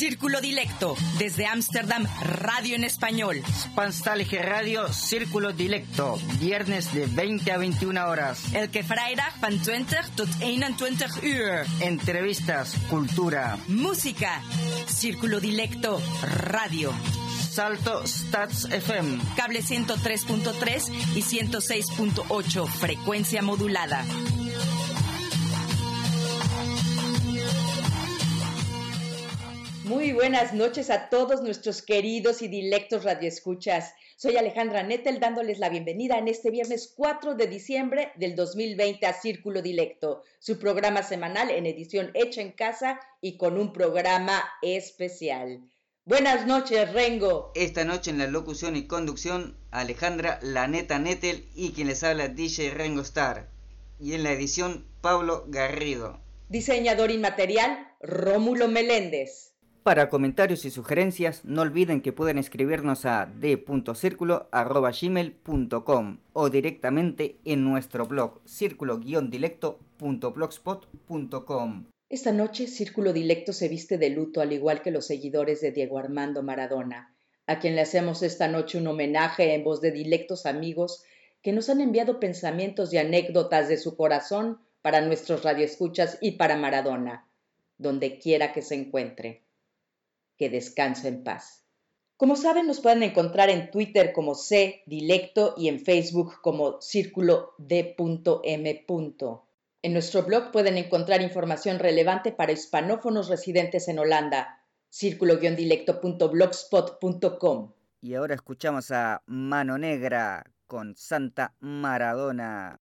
Círculo Dilecto, desde Ámsterdam, radio en español. Spanstalge Radio, Círculo Dilecto, viernes de 20 a 21 horas. Elke vrijdag van 20 tot 21 uur. Entrevistas, cultura, música. Círculo Dilecto, radio. Salto Stats FM. Cable 103.3 y 106.8, frecuencia modulada. Muy buenas noches a todos nuestros queridos y dilectos radioescuchas. Soy Alejandra Nettel dándoles la bienvenida en este viernes 4 de diciembre del 2020 a Círculo Dilecto, su programa semanal en edición hecha en casa y con un programa especial. Buenas noches, Rengo. Esta noche en la locución y conducción, Alejandra Laneta Nettel y quien les habla DJ Rengo Star. Y en la edición, Pablo Garrido. Diseñador inmaterial, Rómulo Meléndez. Para comentarios y sugerencias, no olviden que pueden escribirnos a d.circulo.gmail.com o directamente en nuestro blog círculo-dilecto.blogspot.com. Esta noche Círculo Dilecto se viste de luto al igual que los seguidores de Diego Armando Maradona, a quien le hacemos esta noche un homenaje en voz de dilectos amigos que nos han enviado pensamientos y anécdotas de su corazón para nuestros radioescuchas y para Maradona, donde quiera que se encuentre que descansa en paz. Como saben, nos pueden encontrar en Twitter como C Dilecto y en Facebook como Círculo D.M. En nuestro blog pueden encontrar información relevante para hispanófonos residentes en Holanda, círculo-dilecto.blogspot.com. Y ahora escuchamos a Mano Negra con Santa Maradona.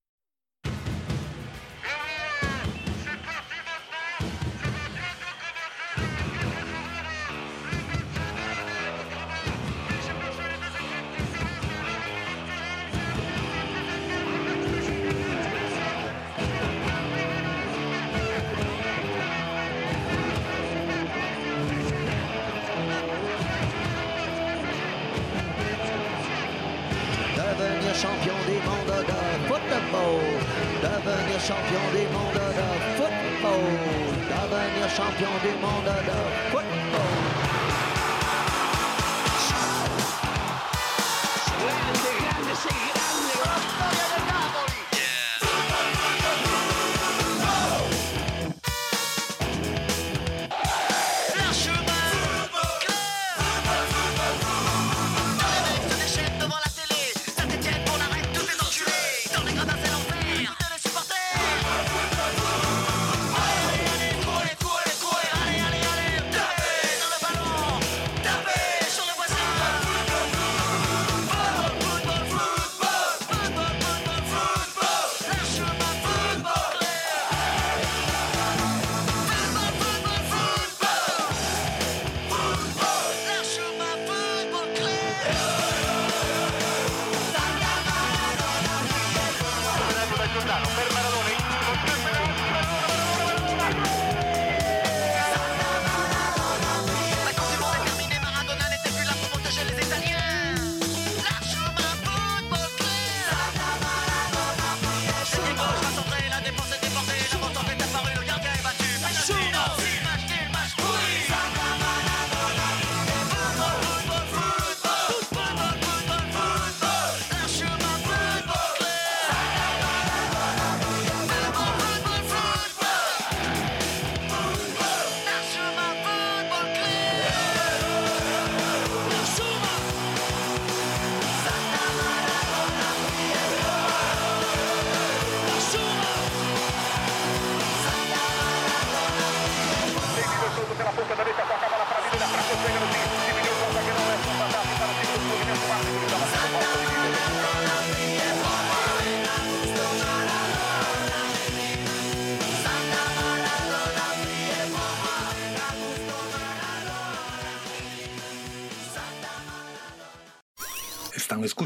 Champion des mondes de football. Devenir champion des mondes de football.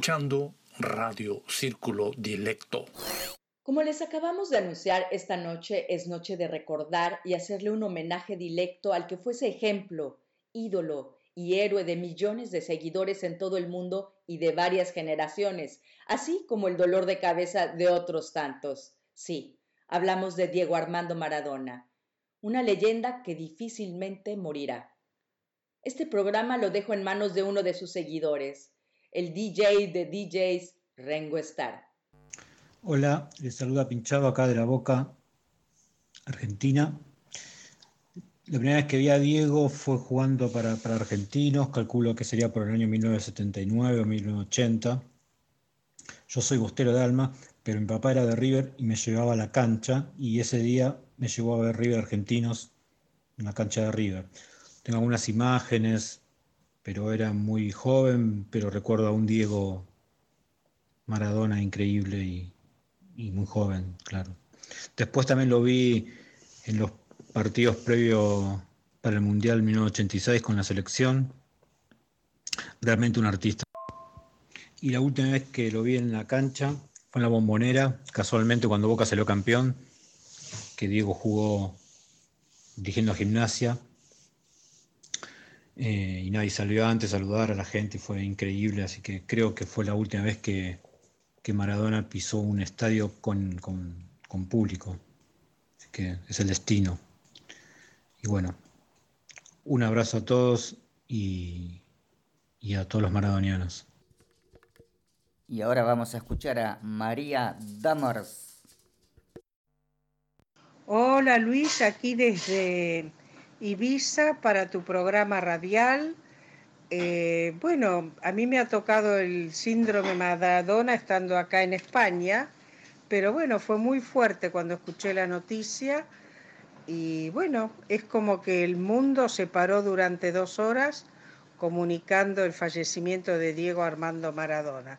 Escuchando Radio Círculo Dilecto. Como les acabamos de anunciar, esta noche es noche de recordar y hacerle un homenaje dilecto al que fuese ejemplo, ídolo y héroe de millones de seguidores en todo el mundo y de varias generaciones, así como el dolor de cabeza de otros tantos. Sí, hablamos de Diego Armando Maradona, una leyenda que difícilmente morirá. Este programa lo dejo en manos de uno de sus seguidores, el DJ de DJs Rengo Star. Hola, les saluda Pinchado acá de la Boca, Argentina. La primera vez que vi a Diego fue jugando para, para Argentinos, calculo que sería por el año 1979 o 1980. Yo soy bostero de alma, pero mi papá era de River y me llevaba a la cancha y ese día me llevó a ver River Argentinos en la cancha de River. Tengo algunas imágenes, pero era muy joven, pero recuerdo a un Diego Maradona increíble y, muy joven, claro. Después también lo vi en los partidos previos para el Mundial 1986 con la selección. Realmente un artista. Y la última vez que lo vi en la cancha fue en la bombonera, casualmente cuando Boca salió campeón, que Diego jugó dirigiendo gimnasia. Eh, y nadie salió antes a saludar a la gente fue increíble, así que creo que fue la última vez que, que Maradona pisó un estadio con, con, con público. Así que es el destino. Y bueno, un abrazo a todos y, y a todos los maradonianos. Y ahora vamos a escuchar a María Damars. Hola Luis, aquí desde Ibiza para tu programa radial. Eh, bueno, a mí me ha tocado el síndrome Maradona estando acá en España, pero bueno, fue muy fuerte cuando escuché la noticia y bueno, es como que el mundo se paró durante dos horas comunicando el fallecimiento de Diego Armando Maradona.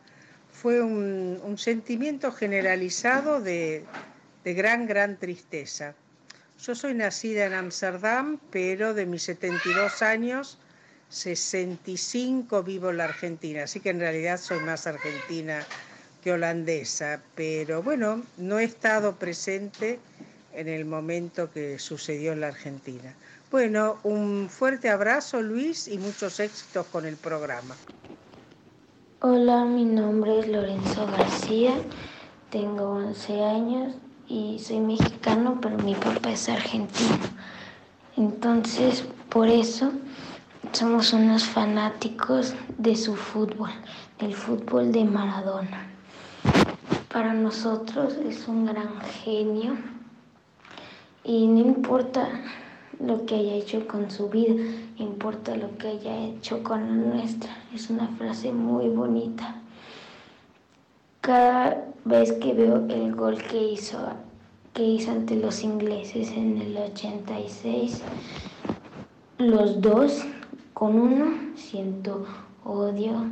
Fue un, un sentimiento generalizado de, de gran, gran tristeza. Yo soy nacida en Ámsterdam, pero de mis 72 años, 65 vivo en la Argentina, así que en realidad soy más argentina que holandesa, pero bueno, no he estado presente en el momento que sucedió en la Argentina. Bueno, un fuerte abrazo Luis y muchos éxitos con el programa. Hola, mi nombre es Lorenzo García, tengo 11 años y soy mexicano, pero mi papá es argentino. Entonces, por eso somos unos fanáticos de su fútbol, del fútbol de Maradona. Para nosotros es un gran genio y no importa lo que haya hecho con su vida, importa lo que haya hecho con la nuestra. Es una frase muy bonita. Cada vez que veo el gol que hizo, que hizo ante los ingleses en el 86, los dos con uno siento odio,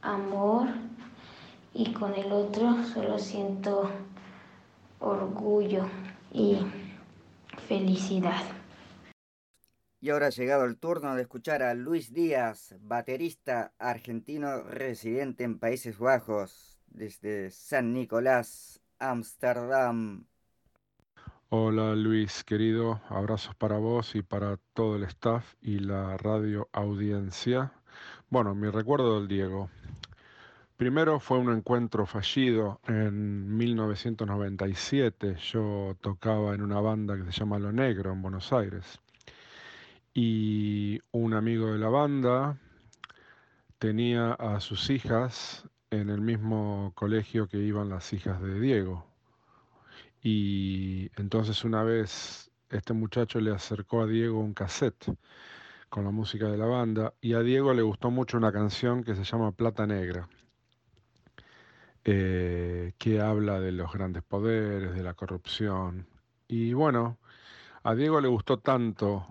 amor y con el otro solo siento orgullo y felicidad. Y ahora ha llegado el turno de escuchar a Luis Díaz, baterista argentino residente en Países Bajos, desde San Nicolás, Ámsterdam. Hola Luis, querido, abrazos para vos y para todo el staff y la radio audiencia. Bueno, mi recuerdo del Diego. Primero fue un encuentro fallido en 1997. Yo tocaba en una banda que se llama Lo Negro en Buenos Aires. Y un amigo de la banda tenía a sus hijas en el mismo colegio que iban las hijas de Diego. Y entonces una vez este muchacho le acercó a Diego un cassette con la música de la banda y a Diego le gustó mucho una canción que se llama Plata Negra eh, que habla de los grandes poderes, de la corrupción. Y bueno, a Diego le gustó tanto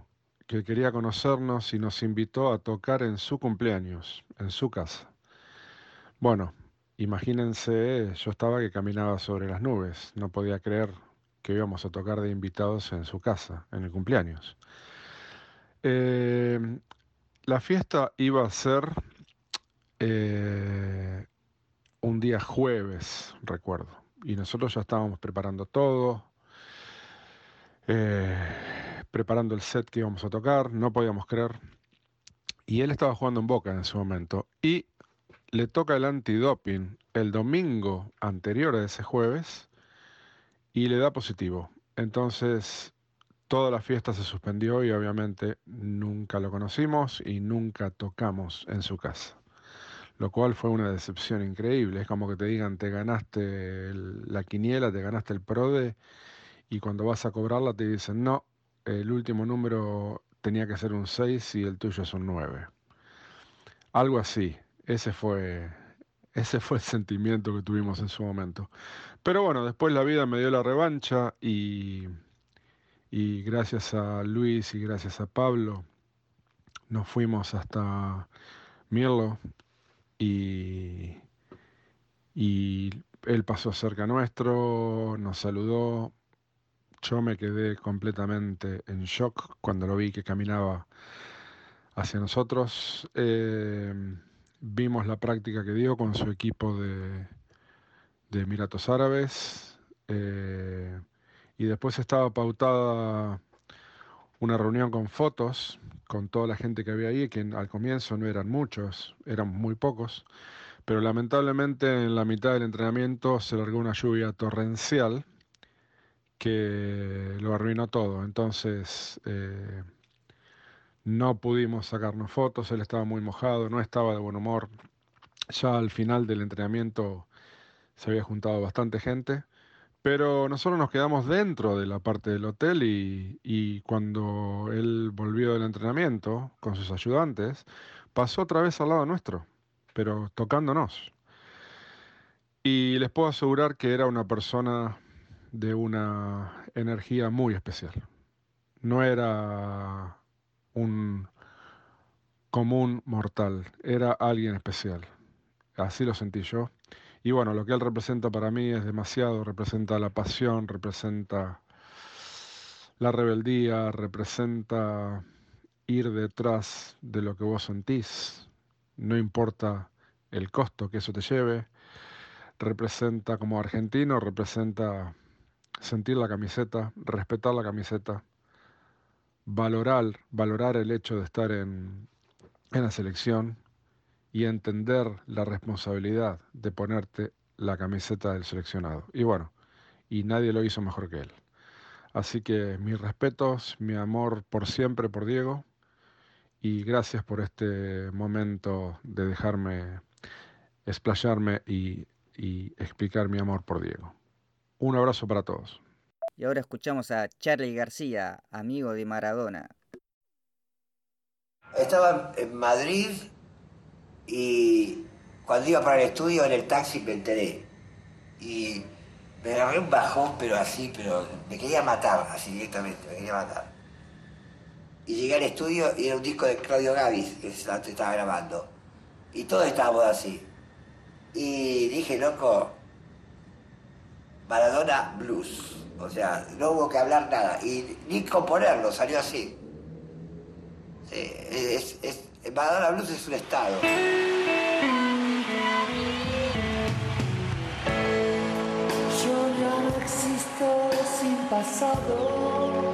que quería conocernos y nos invitó a tocar en su cumpleaños, en su casa. Bueno, imagínense, yo estaba que caminaba sobre las nubes, no podía creer que íbamos a tocar de invitados en su casa, en el cumpleaños. Eh, la fiesta iba a ser eh, un día jueves, recuerdo. Y nosotros ya estábamos preparando todo, eh, preparando el set que íbamos a tocar, no podíamos creer. Y él estaba jugando en Boca en ese momento. Y le toca el antidoping el domingo anterior a ese jueves y le da positivo. Entonces toda la fiesta se suspendió y obviamente nunca lo conocimos y nunca tocamos en su casa. Lo cual fue una decepción increíble. Es como que te digan, te ganaste la quiniela, te ganaste el PRODE y cuando vas a cobrarla te dicen, no, el último número tenía que ser un 6 y el tuyo es un 9. Algo así. Ese fue, ese fue el sentimiento que tuvimos en su momento. Pero bueno, después la vida me dio la revancha y y gracias a Luis y gracias a Pablo nos fuimos hasta Mirlo y, y él pasó cerca nuestro, nos saludó, yo me quedé completamente en shock cuando lo vi que caminaba hacia nosotros. Eh, vimos la práctica que dio con su equipo de, de Emiratos Árabes. Eh, y después estaba pautada una reunión con fotos con toda la gente que había ahí, que al comienzo no eran muchos, eran muy pocos, pero lamentablemente en la mitad del entrenamiento se largó una lluvia torrencial que lo arruinó todo. Entonces eh, no pudimos sacarnos fotos, él estaba muy mojado, no estaba de buen humor. Ya al final del entrenamiento se había juntado bastante gente pero nosotros nos quedamos dentro de la parte del hotel y, cuando él volvió del entrenamiento con sus ayudantes, pasó otra vez al lado nuestro, pero tocándonos. Y les puedo asegurar que era una persona de una energía muy especial. No era un común mortal, era alguien especial. Así lo sentí yo. Y bueno, lo que él representa para mí es demasiado, representa la pasión, representa la rebeldía, representa ir detrás de lo que vos sentís, no importa el costo que eso te lleve, representa como argentino, representa sentir la camiseta, respetar la camiseta, valorar, valorar el hecho de estar en, en la selección, y entender la responsabilidad de ponerte la camiseta del seleccionado. Y bueno, y nadie lo hizo mejor que él. Así que mis respetos, mi amor por siempre por Diego y gracias por este momento de dejarme explayarme y, y explicar mi amor por Diego. Un abrazo para todos. Y ahora escuchamos a Charlie García, amigo de Maradona. Estaba en Madrid y cuando iba para el estudio en el taxi me enteré. Y me agarré un bajón, pero así, pero me quería matar, así directamente, me quería matar. Y llegué al estudio y era un disco de Claudio Gavis que estaba grabando. Y todos estábamos así. Y dije, loco, Maradona Blues. O sea, no hubo que hablar nada. Y ni componerlo, salió así. es, es, Maradona Blues es un estado. Yo ya no existo sin pasado.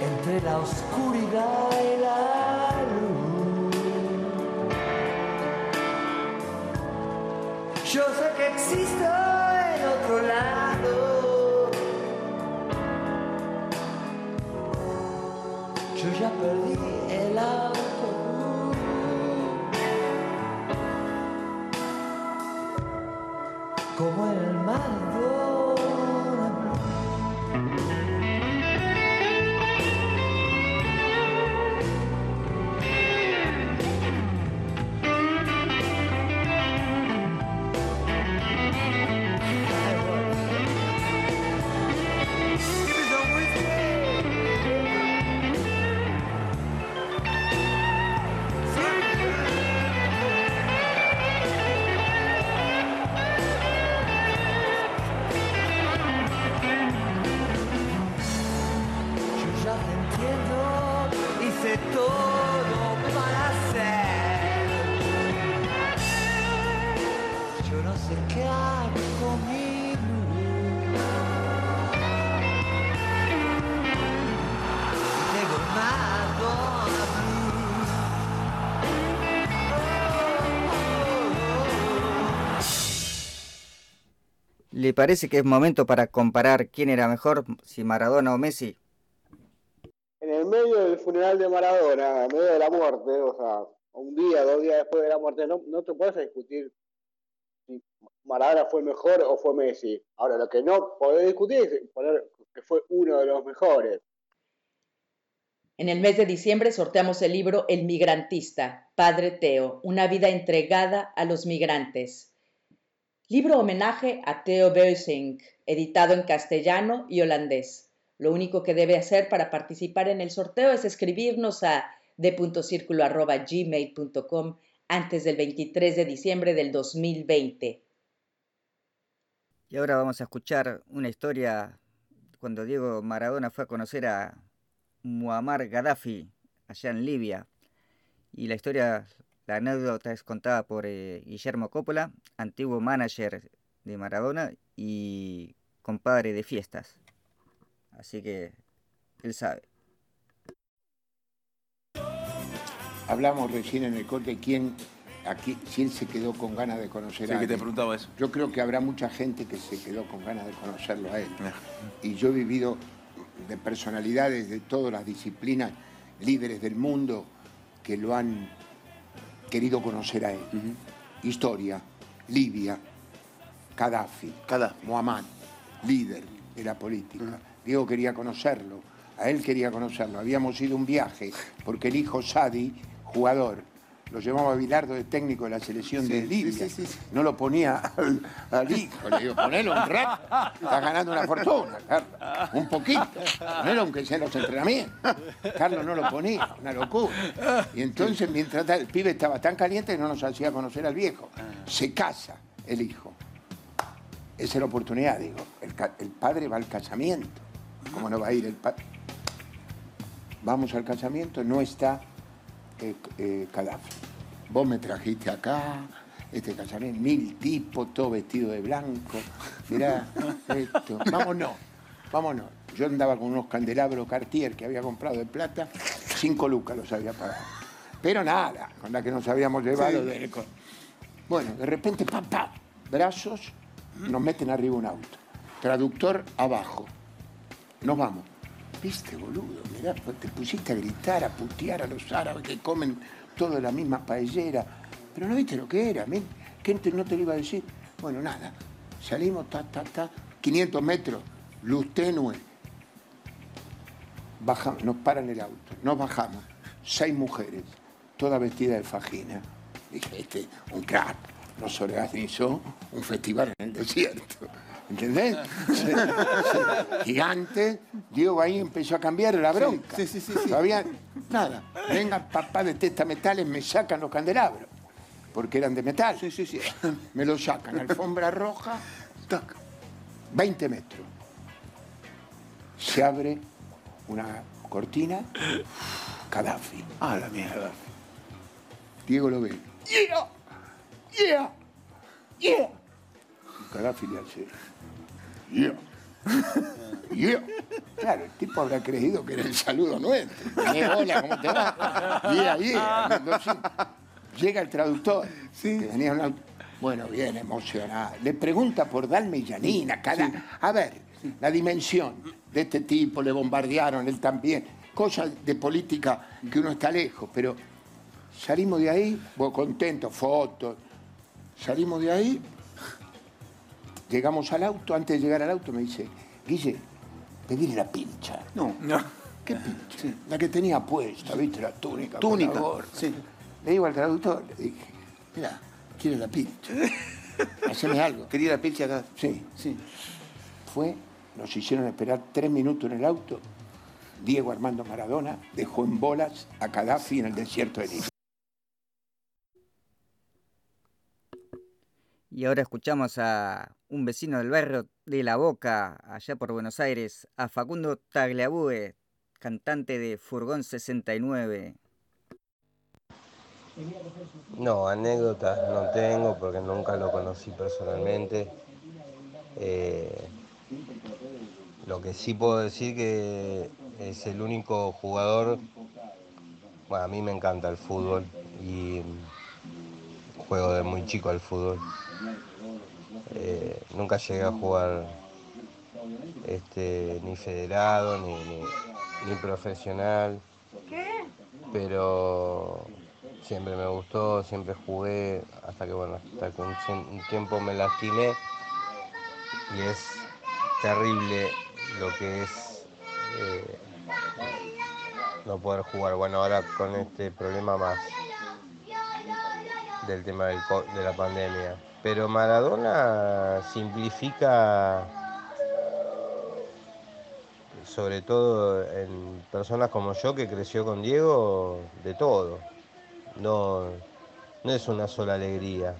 Entre la oscuridad y la Yo sé que existo en otro lado. yo ya perdí el auto. Como el mando. ¿Le parece que es momento para comparar quién era mejor, si Maradona o Messi? En el medio del funeral de Maradona, en medio de la muerte, o sea, un día, dos días después de la muerte, no, no te puedes discutir si Maradona fue mejor o fue Messi. Ahora, lo que no podés discutir es poner que fue uno de los mejores. En el mes de diciembre sorteamos el libro El migrantista, Padre Teo, una vida entregada a los migrantes. Libro homenaje a Theo Beusink, editado en castellano y holandés. Lo único que debe hacer para participar en el sorteo es escribirnos a de.circulo.gmail.com antes del 23 de diciembre del 2020. Y ahora vamos a escuchar una historia cuando Diego Maradona fue a conocer a Muammar Gaddafi allá en Libia. Y la historia, la anécdota es contada por eh, Guillermo Coppola, antiguo manager de Maradona y compadre de fiestas. Así que él sabe. Hablamos recién en el corte quién aquí si él se quedó con ganas de conocer Sí, a que te preguntaba eso. Yo creo que habrá mucha gente que se quedó con ganas de conocerlo a él. Y yo he vivido de personalidades de todas las disciplinas, líderes del mundo, que lo han querido conocer a él. Historia, Libia, Gaddafi, Muhammad, líder de la política. Diego quería conocerlo, a él quería conocerlo. Habíamos ido un viaje porque el hijo Sadi, jugador, lo llevaba a Bilardo de técnico de la selección de Libia. No lo ponía al, al hijo. Le digo, ponelo un rato. Estás ganando una fortuna, Carlos. Un poquito. Ponelo aunque sea en los entrenamientos. Carlos no lo ponía, una locura. Y entonces, mientras el pibe estaba tan caliente que no nos hacía conocer al viejo. Se casa el hijo. Esa es la oportunidad, digo. El padre va al casamiento. ¿Cómo no va a ir el padre? Vamos al casamiento, no está eh, eh, Gaddafi. Vos me trajiste acá, este casamiento, mil tipos, todo vestido de blanco. Mirá, esto. Vámonos, vámonos. Yo andaba con unos candelabros Cartier que había comprado de plata, cinco lucas los había pagado. Pero nada, con la que nos habíamos llevado. Sí. de- Bueno, de repente, papá, brazos, nos meten arriba un auto. Traductor abajo. Nos vamos. Viste, boludo, mirá, pues te pusiste a gritar, a putear a los árabes que comen todo de la misma paellera. Pero no viste lo que era, men. ¿Quién te- no te lo iba a decir? Bueno, nada. Salimos, ta, ta, ta, 500 metros, luz tenue. Bajamos, nos paran el auto, nos bajamos. Seis mujeres, todas vestidas de fajina. Dije, este, un crack, nos organizó un festival en el desierto. ¿Entendés? Se- se- Gigante. Diego ahí empezó a cambiar la bronca. Sí, sí, sí, sí. Todavía, nada. Vengan papá de testa metales, me sacan los candelabros. Porque eran de metal. Sí, sí, sí. Me lo sacan. Alfombra roja, tac, 20 metros. Se abre una cortina, Gaddafi. Ah, la mierda. Diego lo ve. ¡Yeah! ¡Yeah! ¡Yeah! Le hace. ¡Yeah! ¡Yeah! Claro, el tipo habrá creído que era el saludo nuestro. Eh, hola, ¿cómo te va? ¡Yeah, yeah! Llega el traductor, que venía auto. Bueno, bien emocionado. Le pregunta por Dalme y Janina, cada... A ver, la dimensión de este tipo, le bombardearon, él también. Cosas de política que uno está lejos, pero salimos de ahí, bueno, contentos, fotos. Salimos de ahí, llegamos al auto, antes de llegar al auto me dice, Guille, pedirle la pincha. No, ¿qué pincha? La que tenía puesta, ¿viste? La túnica. Túnica, la gorra. Le digo al traductor, le dije, mira, quiero la pincha. Haceme algo. Quería la pincha acá. Sí, sí. Fue, nos hicieron esperar tres minutos en el auto. Diego Armando Maradona dejó en bolas a Gaddafi en el desierto de Libia. Y ahora escuchamos a un vecino del barrio de La Boca, allá por Buenos Aires, a Facundo Tagliabue, cantante de Furgón 69. No, anécdotas no tengo porque nunca lo conocí personalmente. Eh, lo que sí puedo decir que es el único jugador, bueno, a mí me encanta el fútbol y juego de muy chico al fútbol. Eh, nunca llegué a jugar este, ni federado, ni, ni, ni profesional. Pero siempre me gustó, siempre jugué, hasta que bueno, hasta que un tiempo me lastimé y es terrible lo que es eh, no poder jugar. Bueno, ahora con este problema más del tema de la pandemia. Pero Maradona simplifica, sobre todo en personas como yo que creció con Diego, de todo. No, no es una sola alegría,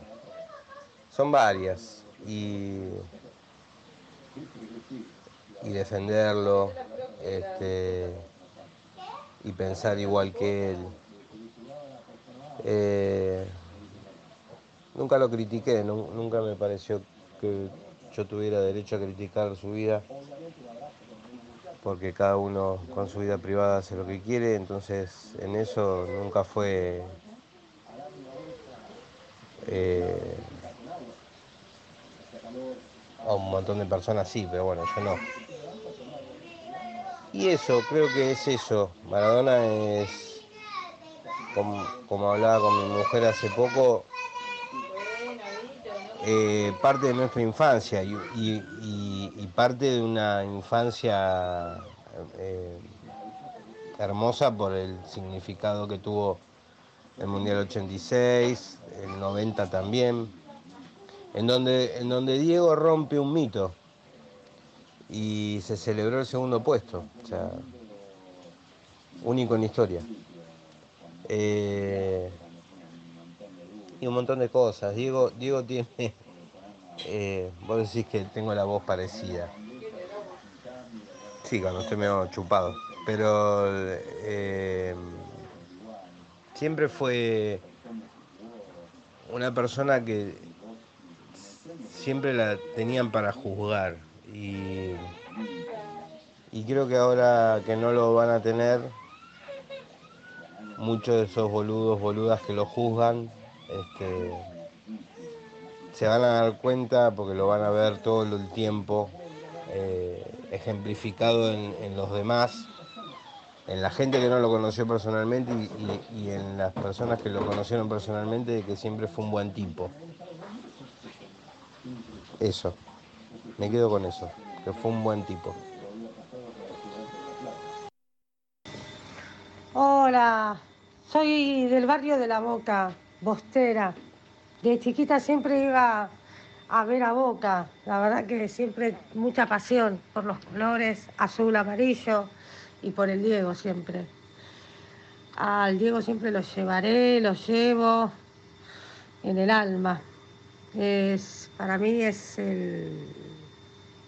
son varias. Y, y defenderlo este, y pensar igual que él. Eh, nunca lo critiqué, nu- nunca me pareció que yo tuviera derecho a criticar su vida, porque cada uno con su vida privada hace lo que quiere, entonces en eso nunca fue eh, a un montón de personas sí, pero bueno, yo no. Y eso, creo que es eso. Maradona es, como, como hablaba con mi mujer hace poco, eh, parte de nuestra infancia y, parte de una infancia eh, hermosa por el significado que tuvo el Mundial 86, el 90 también, en donde, en donde Diego rompe un mito y se celebró el segundo puesto, o sea, único en historia. Eh, y un montón de cosas. Diego, Diego tiene, eh, vos decís que tengo la voz parecida. Sí, cuando estoy medio chupado. Pero eh, siempre fue una persona que siempre la tenían para juzgar. Y, y creo que ahora que no lo van a tener, muchos de esos boludos, boludas que lo juzgan, este, se van a dar cuenta porque lo van a ver todo el tiempo eh, ejemplificado en, en los demás, en la gente que no lo conoció personalmente y, y- y en las personas que lo conocieron personalmente, de que siempre fue un buen tipo. Eso, me quedo con eso, que fue un buen tipo. Hola, soy del barrio de La Boca, Bostera. De chiquita siempre iba a ver a Boca. La verdad que siempre mucha pasión por los colores azul, amarillo y por el Diego siempre. Al Diego siempre lo llevaré, lo llevo en el alma. Es, para mí es el,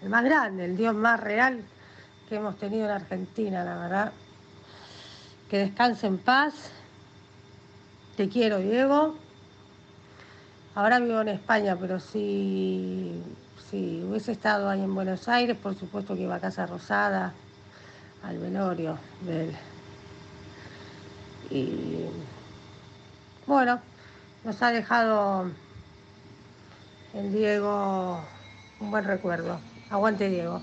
el más grande, el Dios más real que hemos tenido en Argentina, la verdad. Que descanse en paz. Te quiero, Diego. Ahora vivo en España, pero si, si hubiese estado ahí en Buenos Aires, por supuesto que iba a Casa Rosada, al velorio. Y bueno, nos ha dejado el Diego un buen recuerdo. Aguante, Diego.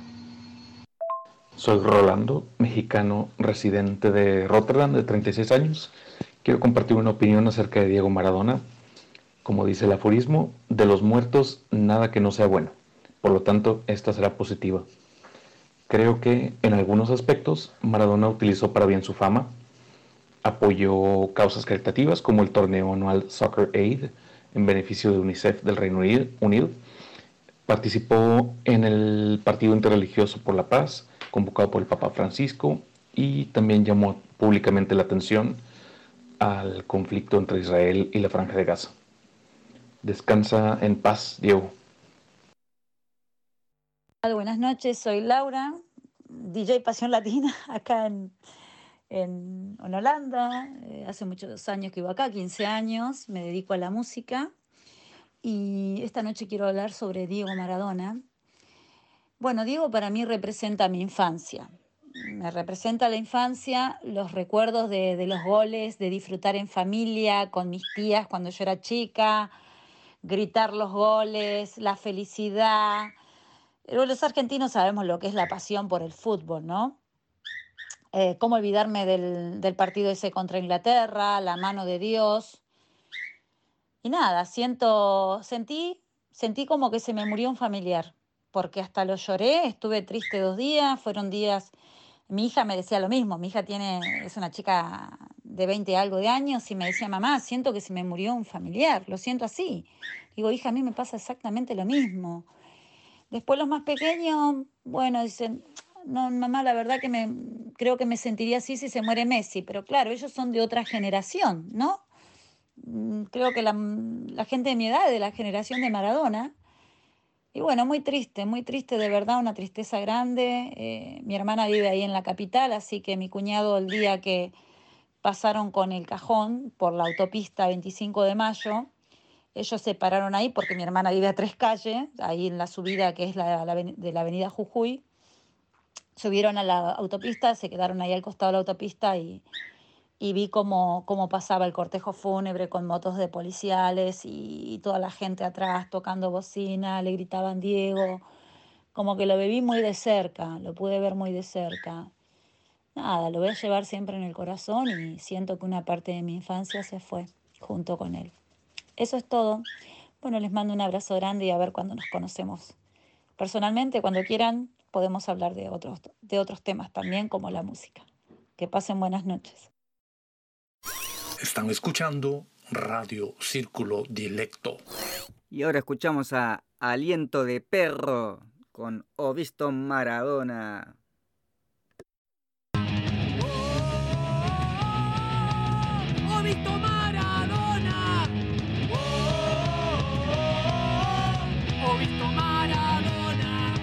Soy Rolando, mexicano residente de Rotterdam de 36 años. Quiero compartir una opinión acerca de Diego Maradona. Como dice el aforismo, de los muertos nada que no sea bueno. Por lo tanto, esta será positiva. Creo que en algunos aspectos Maradona utilizó para bien su fama. Apoyó causas caritativas como el torneo anual Soccer Aid en beneficio de UNICEF del Reino Unido. Participó en el Partido Interreligioso por la Paz, convocado por el Papa Francisco, y también llamó públicamente la atención al conflicto entre Israel y la Franja de Gaza. Descansa en paz, Diego. Buenas noches, soy Laura, DJ Pasión Latina, acá en, en, Holanda. Eh, hace muchos años que vivo acá, 15 años, me dedico a la música. Y esta noche quiero hablar sobre Diego Maradona. Bueno, Diego para mí representa mi infancia. Me representa la infancia, los recuerdos de, los goles, de disfrutar en familia, con mis tías cuando yo era chica, gritar los goles, la felicidad. Pero los argentinos sabemos lo que es la pasión por el fútbol, ¿no? Eh, ¿Cómo olvidarme del, del partido ese contra Inglaterra, la mano de Dios? Y nada, siento, sentí, sentí como que se me murió un familiar, porque hasta lo lloré, estuve triste dos días, fueron días, mi hija me decía lo mismo, mi hija tiene, es una chica de 20 algo de años y me decía, mamá, siento que se me murió un familiar, lo siento así. Digo, hija, a mí me pasa exactamente lo mismo. Después los más pequeños, bueno, dicen, no, mamá, la verdad que me creo que me sentiría así si se muere Messi, pero claro, ellos son de otra generación, ¿no? Mm, creo que la, la gente de mi edad, de la generación de Maradona, y bueno, muy triste, muy triste, de verdad, una tristeza grande. Eh, mi hermana vive ahí en la capital, así que mi cuñado el día que pasaron con el cajón por la autopista 25 de mayo, ellos se pararon ahí porque mi hermana vive a tres calles, ahí en la subida que es la, la, de la avenida Jujuy. Subieron a la autopista, se quedaron ahí al costado de la autopista y, y vi cómo, cómo pasaba el cortejo fúnebre con motos de policiales y, y, toda la gente atrás tocando bocina, le gritaban Diego, como que lo viví muy de cerca, lo pude ver muy de cerca. Nada, lo voy a llevar siempre en el corazón y siento que una parte de mi infancia se fue junto con él. Eso es todo. Bueno, les mando un abrazo grande y a ver cuándo nos conocemos. Personalmente, cuando quieran, podemos hablar de otros, de otros temas también, como la música. Que pasen buenas noches. Están escuchando Radio Círculo Dilecto. Y ahora escuchamos a Aliento de Perro con O Visto Maradona. ¡Oh, visto Maradona! ¡Oh, visto Maradona!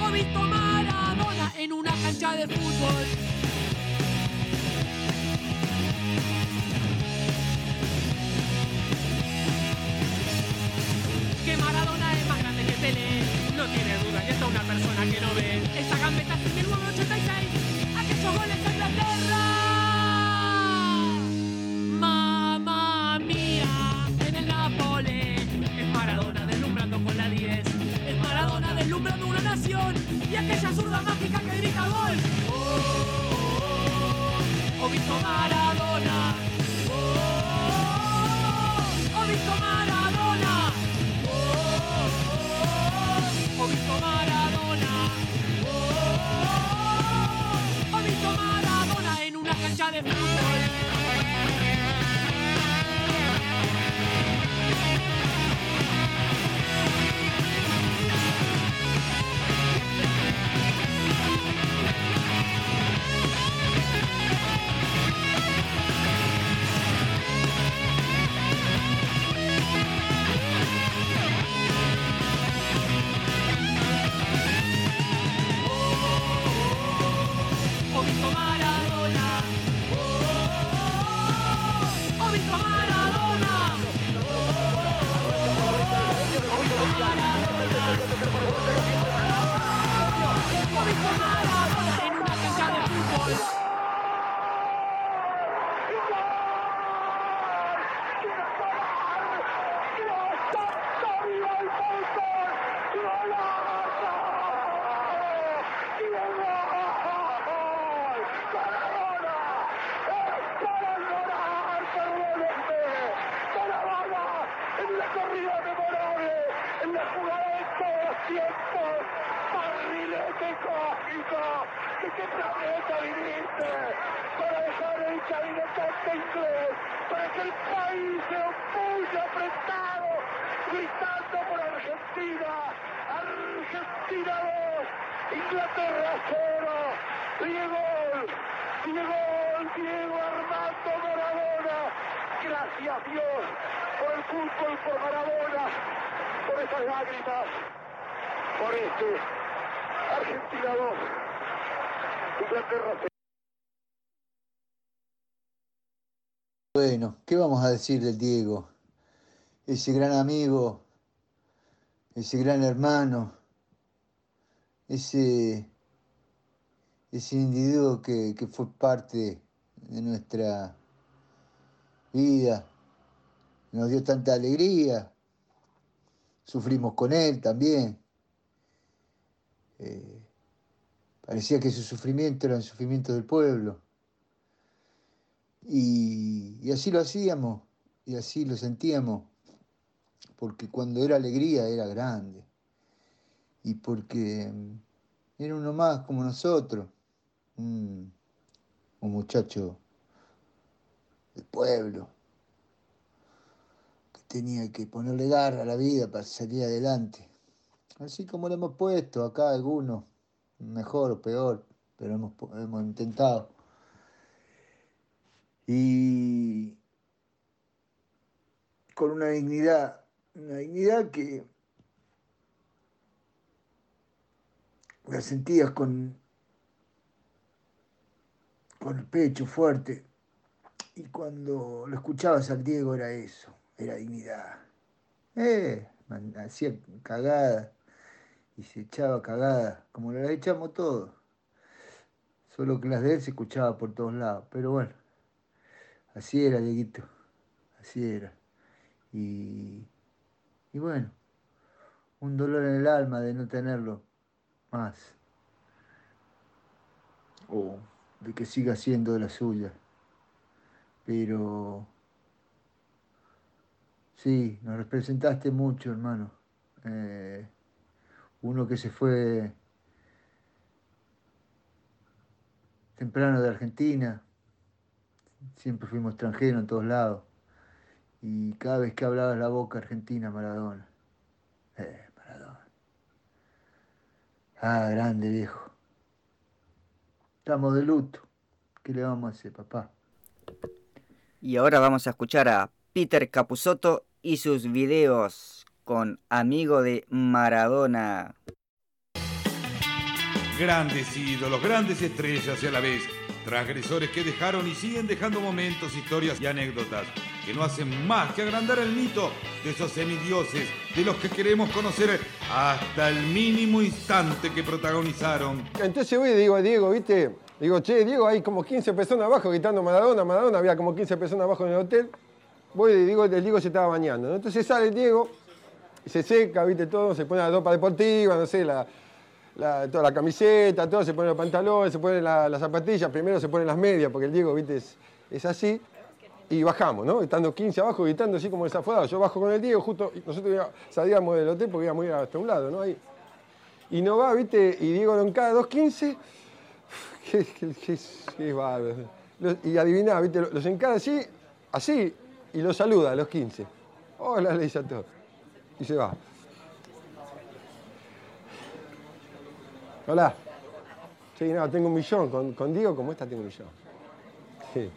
¡Oh, visto Maradona en una cancha de fútbol! No tiene duda, ya está una persona que no ve. Esa gambeta en 1986, aquellos goles a Inglaterra. Mamma mía, en el Nápoles. Es Maradona deslumbrando con la 10. Es Maradona deslumbrando una nación. Y aquella zurda mágica que grita gol. Oh, oh, oh, oh Maradona. En Bueno, ¿qué vamos a decir del Diego? Ese gran amigo, ese gran hermano, ese, individuo que, que fue parte de nuestra vida, nos dio tanta alegría, sufrimos con él también. Eh, parecía que su sufrimiento era el sufrimiento del pueblo. Y, y así lo hacíamos, y así lo sentíamos, porque cuando era alegría era grande, y porque mm, era uno más como nosotros, un, un muchacho del pueblo, que tenía que ponerle garra a la vida para salir adelante. Así como lo hemos puesto acá algunos, mejor o peor, pero hemos, hemos intentado. Y con una dignidad, una dignidad que la sentías con, con el pecho fuerte. Y cuando lo escuchabas al Diego era eso, era dignidad. Eh, hacía cagada y se echaba cagada, como las echamos todos. Solo que las de él se escuchaba por todos lados. Pero bueno, así era, Dieguito. Así era. Y, y bueno, un dolor en el alma de no tenerlo más. O de que siga siendo de la suya. Pero sí, nos representaste mucho, hermano. Eh, uno que se fue temprano de Argentina, siempre fuimos extranjeros en todos lados, y cada vez que hablabas la boca argentina, Maradona. Eh, Maradona. Ah, grande viejo. Estamos de luto. ¿Qué le vamos a hacer, papá? Y ahora vamos a escuchar a Peter Capusotto y sus videos con Amigo de Maradona. Grandes ídolos, grandes estrellas y a la vez transgresores que dejaron y siguen dejando momentos, historias y anécdotas que no hacen más que agrandar el mito de esos semidioses de los que queremos conocer hasta el mínimo instante que protagonizaron. Entonces voy y digo a Diego, ¿viste? Digo, che, Diego, hay como 15 personas abajo gritando Maradona, Maradona, había como 15 personas abajo en el hotel. Voy y digo, el Diego se estaba bañando. Entonces sale Diego, se seca, viste todo, se pone la ropa deportiva, no sé, la, la- toda la camiseta, todo, se pone los pantalones, se pone la- las zapatillas, primero se ponen las medias, porque el Diego, viste, es, así. Y bajamos, ¿no? Estando 15 abajo, gritando así como desaforado. Yo bajo con el Diego, justo, nosotros salíamos del hotel porque íbamos a ir hasta un lado, ¿no? Ahí. Y no va, viste, y Diego lo encara 2.15, que, que, que es, que es bárbaro. Y adiviná, viste, los encara así, así, y los saluda a los 15. Hola, le dice a todos. Y se va. Hola. Sí, no, tengo un millón. Con, con Diego, como esta, tengo un millón. Sí.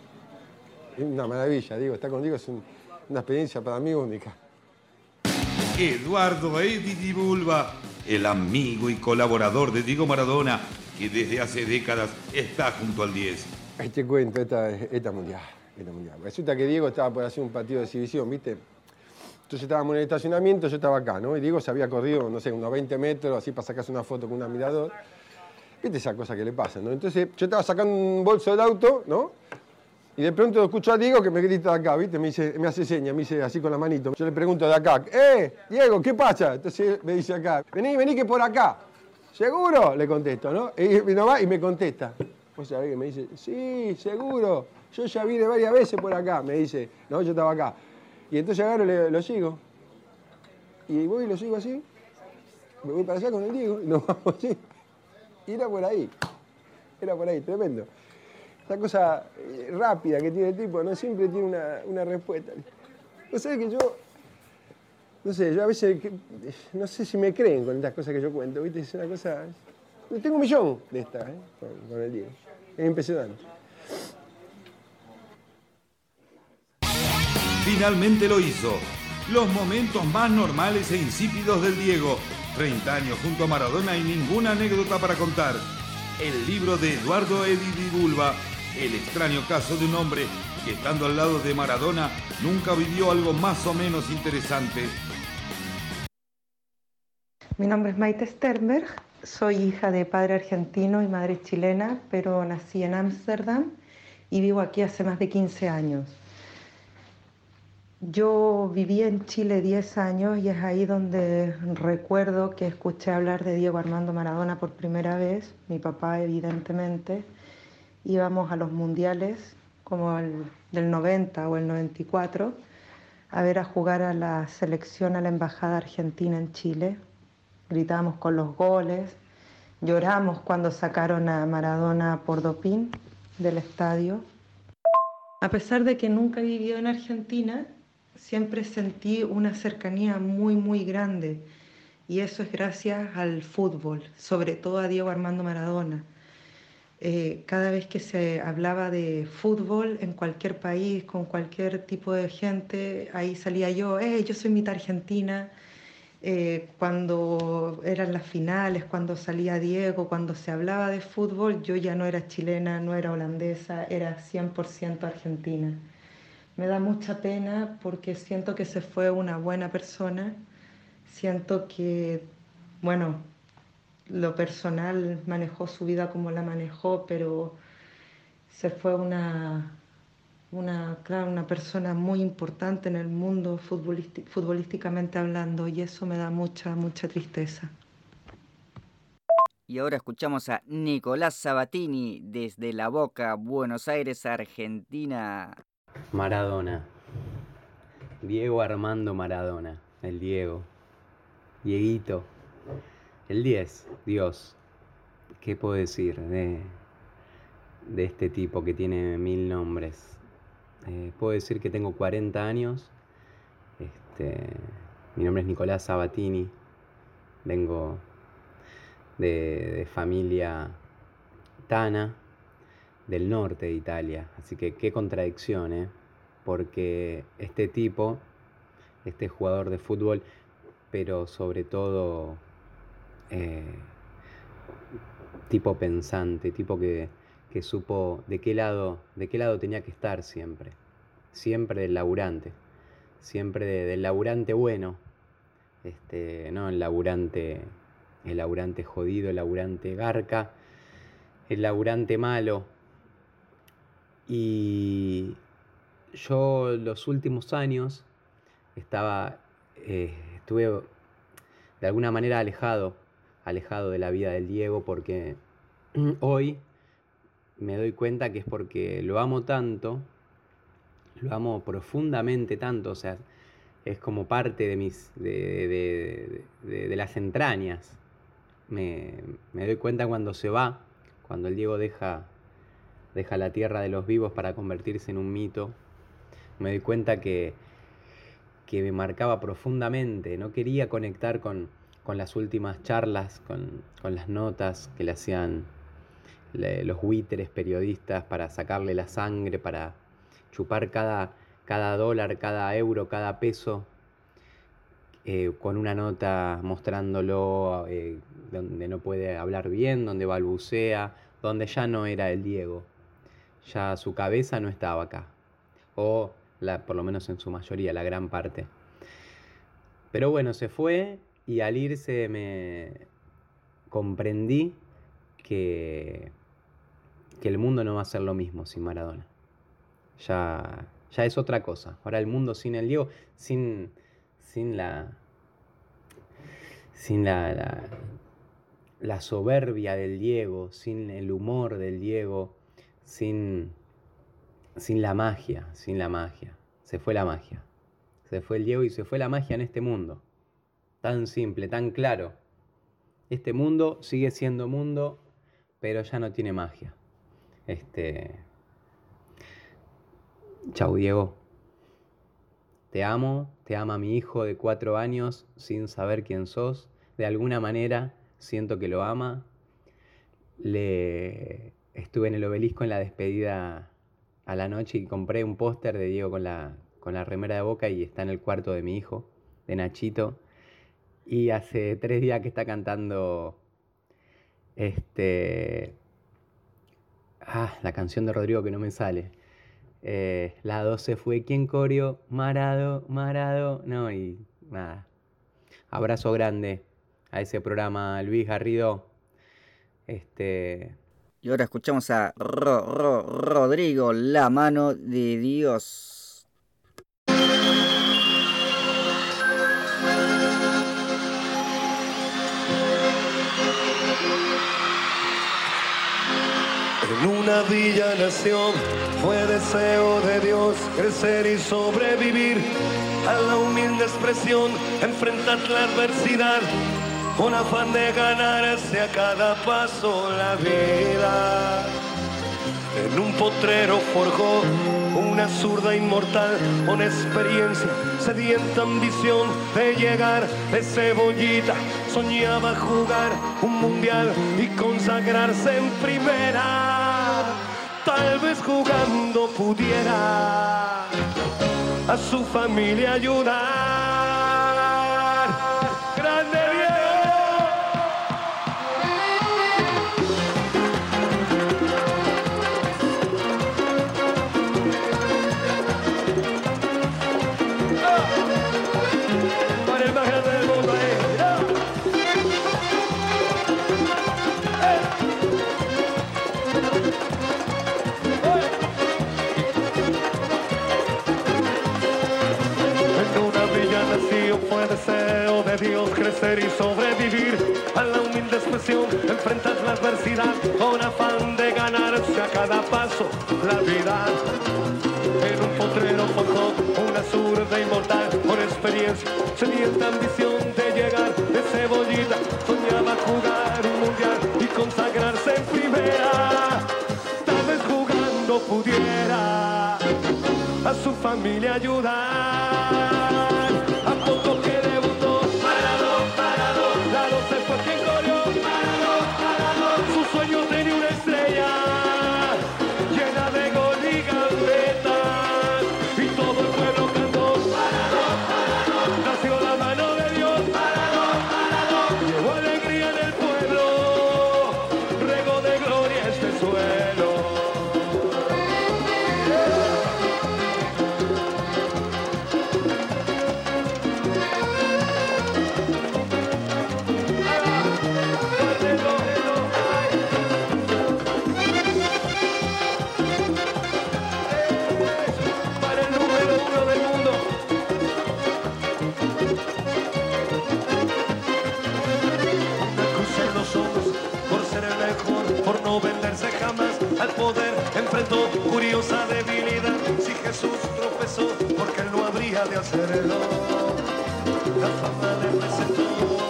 Es una maravilla, Diego. Estar con Diego es un- una experiencia para mí única. Eduardo Edi Di Bulba, el amigo y colaborador de Diego Maradona, que desde hace décadas está junto al 10. Este cuento, esta, esta mundial, esta mundial. Resulta que Diego estaba por hacer un partido de exhibición, ¿viste? Entonces estábamos en el estacionamiento, yo estaba acá, ¿no? Y Diego se había corrido, no sé, unos 20 metros, así para sacarse una foto con un admirador. ¿Viste esa cosa que le pasa, no? Entonces yo estaba sacando un bolso del auto, ¿no? Y de pronto escucho a Diego que me grita de acá, ¿viste? Me, dice, me hace seña, me dice así con la manito. Yo le pregunto de acá, ¡eh, Diego, qué pasa! Entonces me dice acá, vení, vení que por acá. ¿Seguro? Le contesto, ¿no? Y, y no va y me contesta. Vos sabés que me dice, sí, seguro. Yo ya vine varias veces por acá, me dice. No, yo estaba acá. Y entonces agarro y lo sigo. Y voy y lo sigo así. Me voy para allá con el Diego y nos vamos así. Y era por ahí. Era por ahí, tremendo. Esa cosa eh, rápida que tiene el tipo, no siempre tiene una, una respuesta. Vos sabés que yo, no sé, yo a veces, no sé si me creen con estas cosas que yo cuento, ¿viste? Es una cosa... Tengo un millón de estas, ¿eh? Con, con el Diego. Es impresionante. Finalmente lo hizo. Los momentos más normales e insípidos del Diego. 30 años junto a Maradona y ninguna anécdota para contar. El libro de Eduardo Edi Di Bulba. El extraño caso de un hombre que estando al lado de Maradona nunca vivió algo más o menos interesante. Mi nombre es Maite Sternberg, soy hija de padre argentino y madre chilena, pero nací en Ámsterdam y vivo aquí hace más de 15 años. Yo viví en Chile 10 años y es ahí donde recuerdo que escuché hablar de Diego Armando Maradona por primera vez, mi papá evidentemente. Íbamos a los mundiales como el del 90 o el 94 a ver a jugar a la selección, a la embajada argentina en Chile. Gritábamos con los goles, lloramos cuando sacaron a Maradona por doping del estadio. A pesar de que nunca he vivido en Argentina, siempre sentí una cercanía muy, muy grande. Y eso es gracias al fútbol, sobre todo a Diego Armando Maradona. Eh, cada vez que se hablaba de fútbol en cualquier país, con cualquier tipo de gente, ahí salía yo, eh, yo soy mitad argentina. Eh, cuando eran las finales, cuando salía Diego, cuando se hablaba de fútbol, yo ya no era chilena, no era holandesa, era 100% argentina. Me da mucha pena porque siento que se fue una buena persona, siento que, bueno, lo personal manejó su vida como la manejó, pero se fue una, una, claro, una persona muy importante en el mundo futbolísticamente hablando y eso me da mucha, mucha tristeza. Y ahora escuchamos a Nicolás Sabatini desde La Boca, Buenos Aires, Argentina. Maradona. Diego Armando Maradona. El Diego. Dieguito. El 10. Dios. ¿Qué puedo decir de, de este tipo que tiene mil nombres? Eh, puedo decir que tengo 40 años. Este, mi nombre es Nicolás Sabatini. Vengo de, de familia Tana del norte de Italia. Así que qué contradicción, ¿eh? Porque este tipo, este jugador de fútbol, pero sobre todo eh, tipo pensante, tipo que, que, supo de qué lado, de qué lado tenía que estar siempre. Siempre del laburante. Siempre del laburante bueno. Este, no el laburante, el laburante jodido, el laburante garca, el laburante malo, y yo los últimos años estaba, eh, estuve de alguna manera alejado, alejado de la vida del Diego porque hoy me doy cuenta que es porque lo amo tanto, lo amo profundamente tanto, o sea, es como parte de mis, de, de, las entrañas. Me, me doy cuenta cuando se va, cuando el Diego deja deja la tierra de los vivos para convertirse en un mito, me doy cuenta que, que me marcaba profundamente, no quería conectar con, con las últimas charlas, con, con, las notas que le hacían los buitres periodistas para sacarle la sangre, para chupar cada, cada dólar, cada euro, cada peso, eh, con una nota mostrándolo eh, donde no puede hablar bien, donde balbucea, donde ya no era el Diego ya su cabeza no estaba acá, o la, por lo menos en su mayoría, la gran parte. Pero bueno, se fue y al irse me comprendí que, que el mundo no va a ser lo mismo sin Maradona. Ya, ya es otra cosa. Ahora el mundo sin el Diego, sin, sin la. sin la, la, la soberbia del Diego, sin el humor del Diego, sin, sin la magia, sin la magia. Se fue la magia. Se fue el Diego y se fue la magia en este mundo. Tan simple, tan claro. Este mundo sigue siendo mundo, pero ya no tiene magia. Este. Chau, Diego. Te amo, te ama mi hijo de cuatro años sin saber quién sos. De alguna manera siento que lo ama. Le, estuve en el obelisco en la despedida a la noche y compré un póster de Diego con la, con la remera de boca y está en el cuarto de mi hijo, de Nachito. Y hace tres días que está cantando este. Ah, la canción de Rodrigo que no me sale. Eh, la 12 fue quien corrió, Marado, Marado. No, y nada. Abrazo grande a ese programa, Luis Garrido. Este, y ahora escuchamos a Ro, Rodrigo, la mano de Dios. En una villa nació, fue deseo de Dios crecer y sobrevivir a la humilde expresión, enfrentar la adversidad con afán de ganarse a cada paso la vida. En un potrero forjó una zurda inmortal con experiencia, sedienta ambición de llegar de cebollita. Soñaba jugar un mundial y consagrarse en primera. Tal vez jugando pudiera a su familia ayudar. Experiencia, sedienta ambición de llegar de cebollita, soñaba jugar un mundial y consagrarse en primera. Tal vez jugando pudiera a su familia ayudar. Jamás al poder. Enfrentó curiosa debilidad. Si Jesús tropezó, porque él no habría de hacerlo. La fama le presentó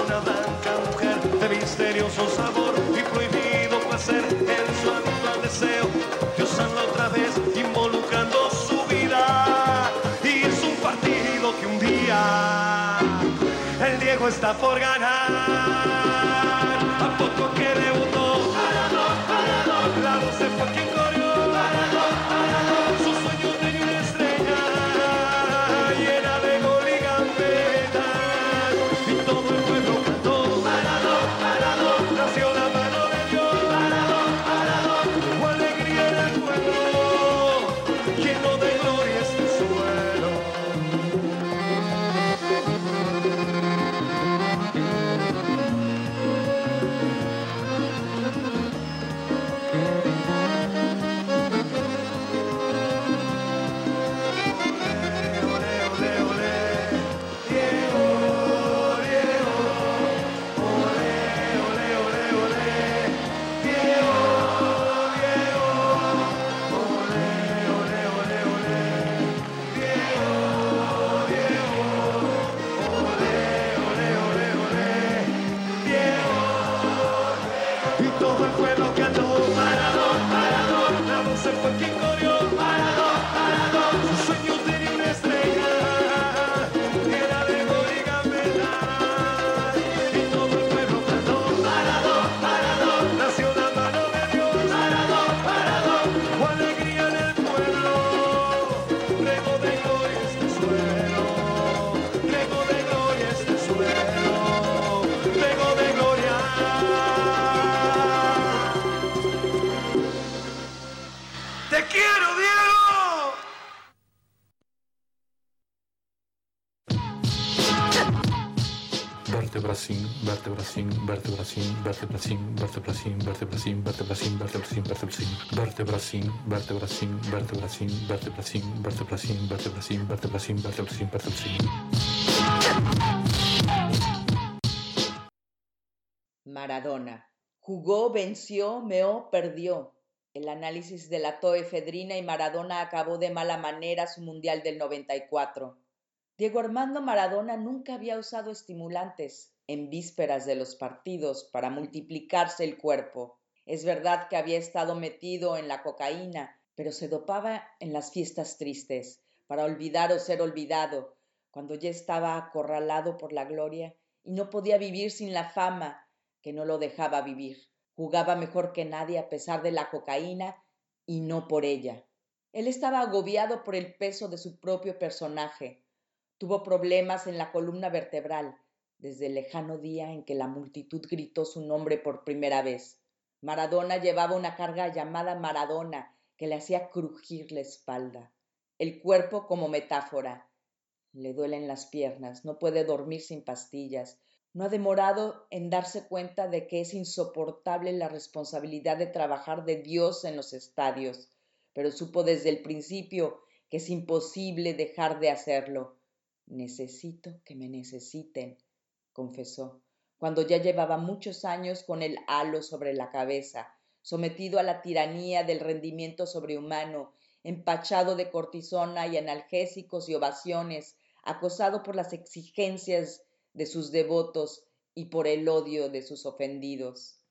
una blanca mujer de misterioso sabor y prohibido placer en su habitual deseo. Dios otra vez involucrando su vida y es un partido que un día el Diego está por ganar. Vertebracín, vertebracín, vertebracín, vertebracín, vertebracín, vertebracín, vertebracín, vertebracín, vertebracín, vertebracín, vertebracín, vertebracín, vertebracín, vertebracín, vertebracín, vertebracín, vertebracín. Maradona. Jugó, venció, meó, perdió. El análisis de la toefedrina y Maradona acabó de mala manera su Mundial del 94. Diego Armando Maradona nunca había usado estimulantes en vísperas de los partidos para multiplicarse el cuerpo. Es verdad que había estado metido en la cocaína, pero se dopaba en las fiestas tristes, para olvidar o ser olvidado, cuando ya estaba acorralado por la gloria y no podía vivir sin la fama que no lo dejaba vivir. Jugaba mejor que nadie a pesar de la cocaína y no por ella. Él estaba agobiado por el peso de su propio personaje. Tuvo problemas en la columna vertebral desde el lejano día en que la multitud gritó su nombre por primera vez. Maradona llevaba una carga llamada Maradona que le hacía crujir la espalda. El cuerpo como metáfora. Le duelen las piernas, no puede dormir sin pastillas, no ha demorado en darse cuenta de que es insoportable la responsabilidad de trabajar de Dios en los estadios, pero supo desde el principio que es imposible dejar de hacerlo. Necesito que me necesiten, confesó, cuando ya llevaba muchos años con el halo sobre la cabeza, sometido a la tiranía del rendimiento sobrehumano, empachado de cortisona y analgésicos y ovaciones, acosado por las exigencias de sus devotos y por el odio de sus ofendidos.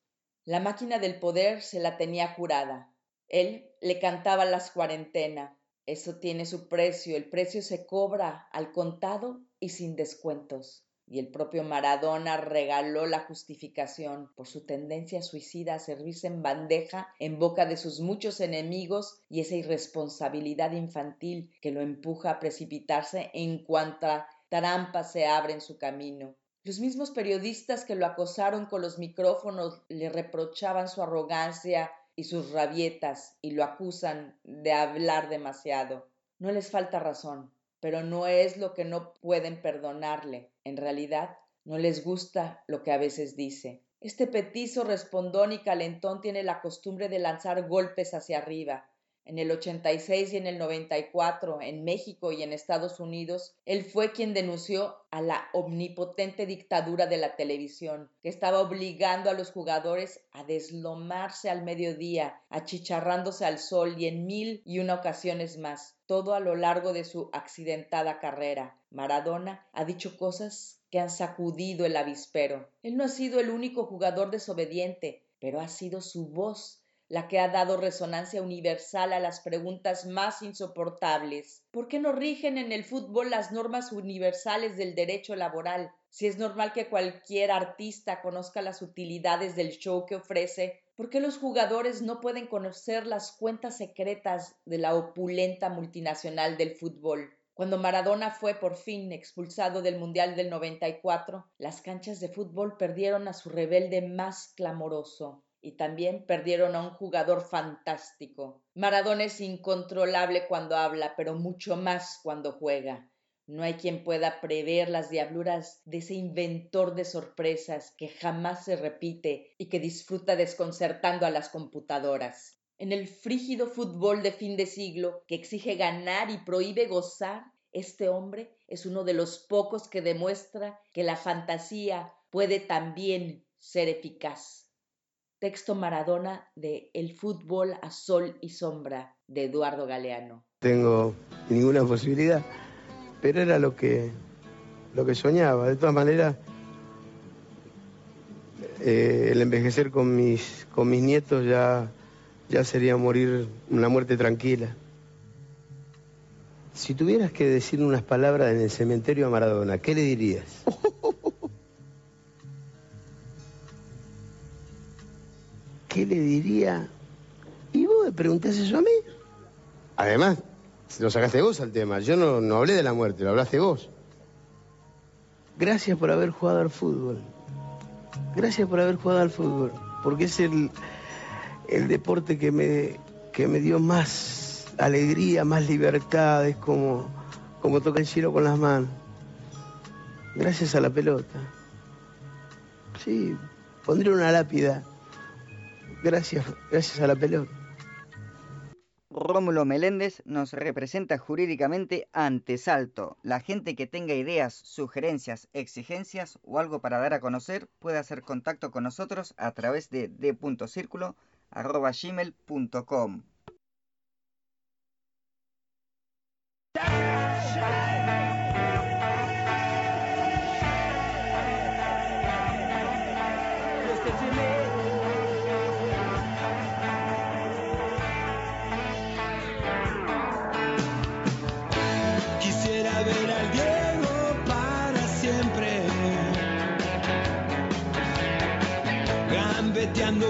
La máquina del poder se la tenía jurada. Él le cantaba las cuarentena. Eso tiene su precio, el precio se cobra al contado y sin descuentos. Y el propio Maradona regaló la justificación por su tendencia suicida a servirse en bandeja en boca de sus muchos enemigos y esa irresponsabilidad infantil que lo empuja a precipitarse en cuanta trampas se abre en su camino. Los mismos periodistas que lo acosaron con los micrófonos le reprochaban su arrogancia y sus rabietas y lo acusan de hablar demasiado. No les falta razón, pero no es lo que no pueden perdonarle. En realidad, no les gusta lo que a veces dice. Este petizo respondón y calentón tiene la costumbre de lanzar golpes hacia arriba, en el 86 y en el 94, en México y en Estados Unidos, él fue quien denunció a la omnipotente dictadura de la televisión, que estaba obligando a los jugadores a deslomarse al mediodía, achicharrándose al sol y en mil y una ocasiones más, todo a lo largo de su accidentada carrera. Maradona ha dicho cosas que han sacudido el avispero. Él no ha sido el único jugador desobediente, pero ha sido su voz la que ha dado resonancia universal a las preguntas más insoportables. ¿Por qué no rigen en el fútbol las normas universales del derecho laboral? Si es normal que cualquier artista conozca las utilidades del show que ofrece, ¿por los jugadores no pueden conocer las cuentas secretas de la opulenta multinacional del fútbol? Cuando Maradona fue por fin expulsado del Mundial del 94, las canchas de fútbol perdieron a su rebelde más clamoroso y también perdieron a un jugador fantástico. Maradona es incontrolable cuando habla, pero mucho más cuando juega. No hay quien pueda prever las diabluras de ese inventor de sorpresas que jamás se repite y que disfruta desconcertando a las computadoras. En el frígido fútbol de fin de siglo, que exige ganar y prohíbe gozar, este hombre es uno de los pocos que demuestra que la fantasía puede también ser eficaz. Texto Maradona de El fútbol a sol y sombra de Eduardo Galeano. Tengo ninguna posibilidad, pero era lo que, lo que soñaba. De todas maneras, eh, el envejecer con mis, con mis nietos ya, ya sería morir una muerte tranquila. Si tuvieras que decir unas palabras en el cementerio a Maradona, ¿qué le dirías? ¿qué le diría? ¿Y vos me preguntás eso a mí? Además, lo sacaste vos al tema. Yo no, no hablé de la muerte, lo hablaste vos. Gracias por haber jugado al fútbol. Gracias por haber jugado al fútbol. Porque es el, el deporte que me, que me dio más alegría, más libertad. Es como, como tocar el cielo con las manos. Gracias a la pelota. Sí, pondré una lápida Gracias, gracias a la pelota. Rómulo Meléndez nos representa jurídicamente ante Salto. La gente que tenga ideas, sugerencias, exigencias o algo para dar a conocer puede hacer contacto con nosotros a través de d.círculo.gmail.com.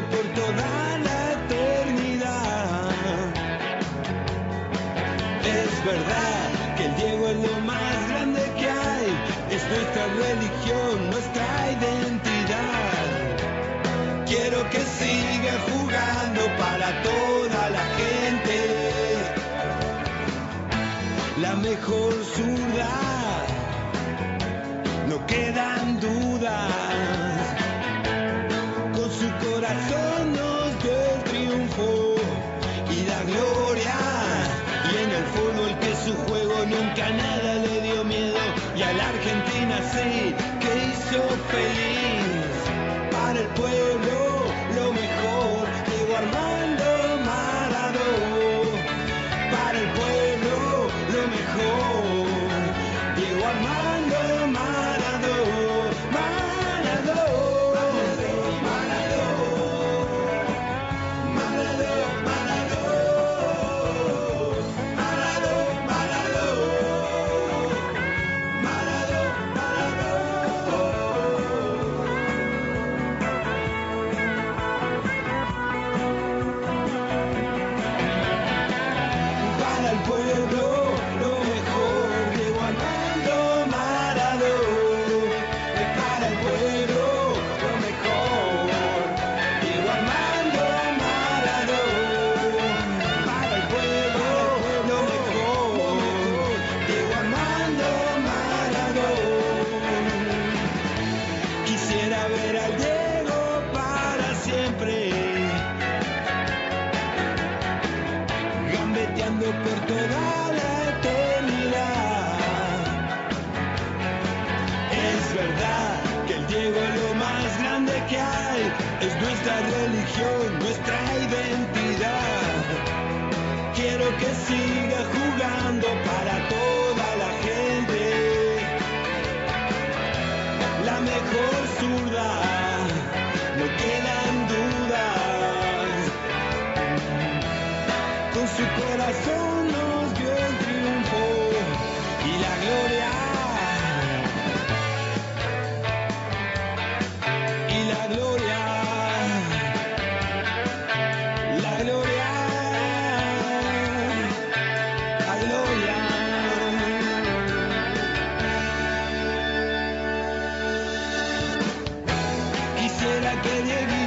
por todas. go. peniek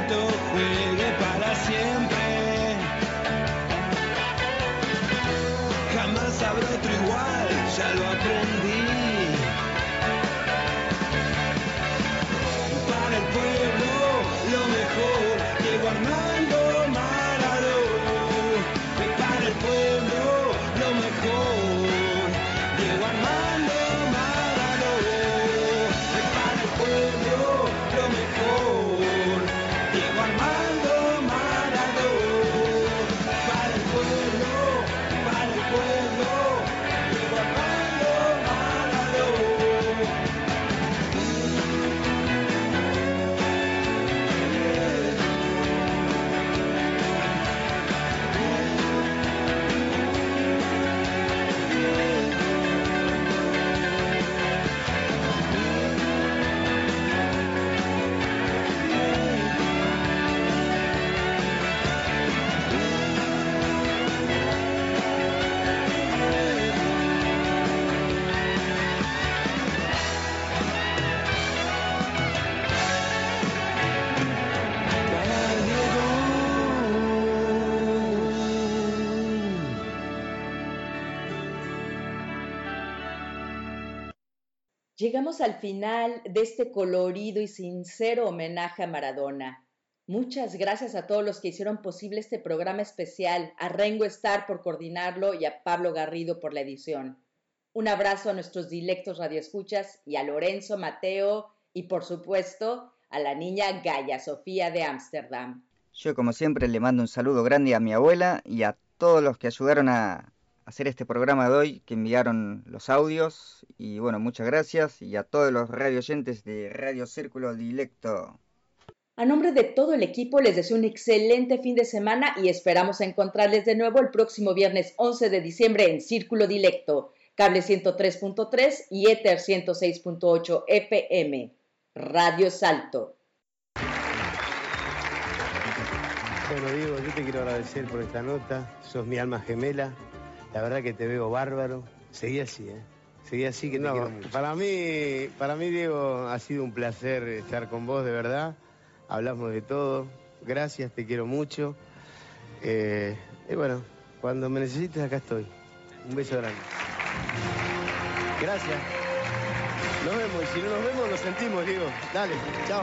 al final de este colorido y sincero homenaje a Maradona. Muchas gracias a todos los que hicieron posible este programa especial, a Rengo Star por coordinarlo y a Pablo Garrido por la edición. Un abrazo a nuestros dilectos radioescuchas y a Lorenzo Mateo y por supuesto a la niña Gaia Sofía de Ámsterdam. Yo como siempre le mando un saludo grande a mi abuela y a todos los que ayudaron a, hacer este programa de hoy, que enviaron los audios. Y bueno, muchas gracias. Y a todos los radio oyentes de Radio Círculo Dilecto. A nombre de todo el equipo les deseo un excelente fin de semana y esperamos encontrarles de nuevo el próximo viernes 11 de diciembre en Círculo Dilecto, cable 103.3 y Ether 106.8 FM. Radio Salto. Bueno, Diego, yo te quiero agradecer por esta nota. Sos mi alma gemela. La verdad que te veo bárbaro. Seguí así, ¿eh? Seguí así que te No, quiero mucho. para mí, para mí, Diego, ha sido un placer estar con vos, de verdad. Hablamos de todo. Gracias, te quiero mucho. Eh, y bueno, cuando me necesites, acá estoy. Un beso grande. Gracias. Nos vemos. Y si no nos vemos, nos sentimos, Diego. Dale, chao.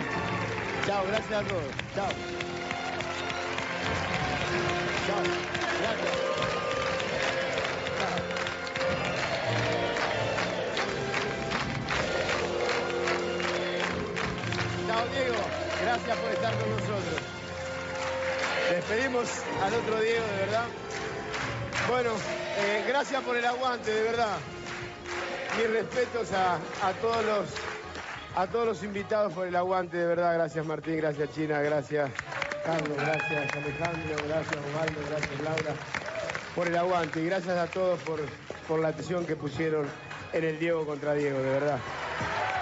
Chao, gracias a todos. Chao. Gracias por estar con nosotros. Despedimos al otro Diego, de verdad. Bueno, eh, gracias por el aguante, de verdad. Mis respetos a, a todos los a todos los invitados por el aguante, de verdad. Gracias Martín, gracias China, gracias Carlos, gracias Alejandro, gracias Osvaldo, gracias Laura por el aguante y gracias a todos por, por la atención que pusieron en el Diego contra Diego, de verdad.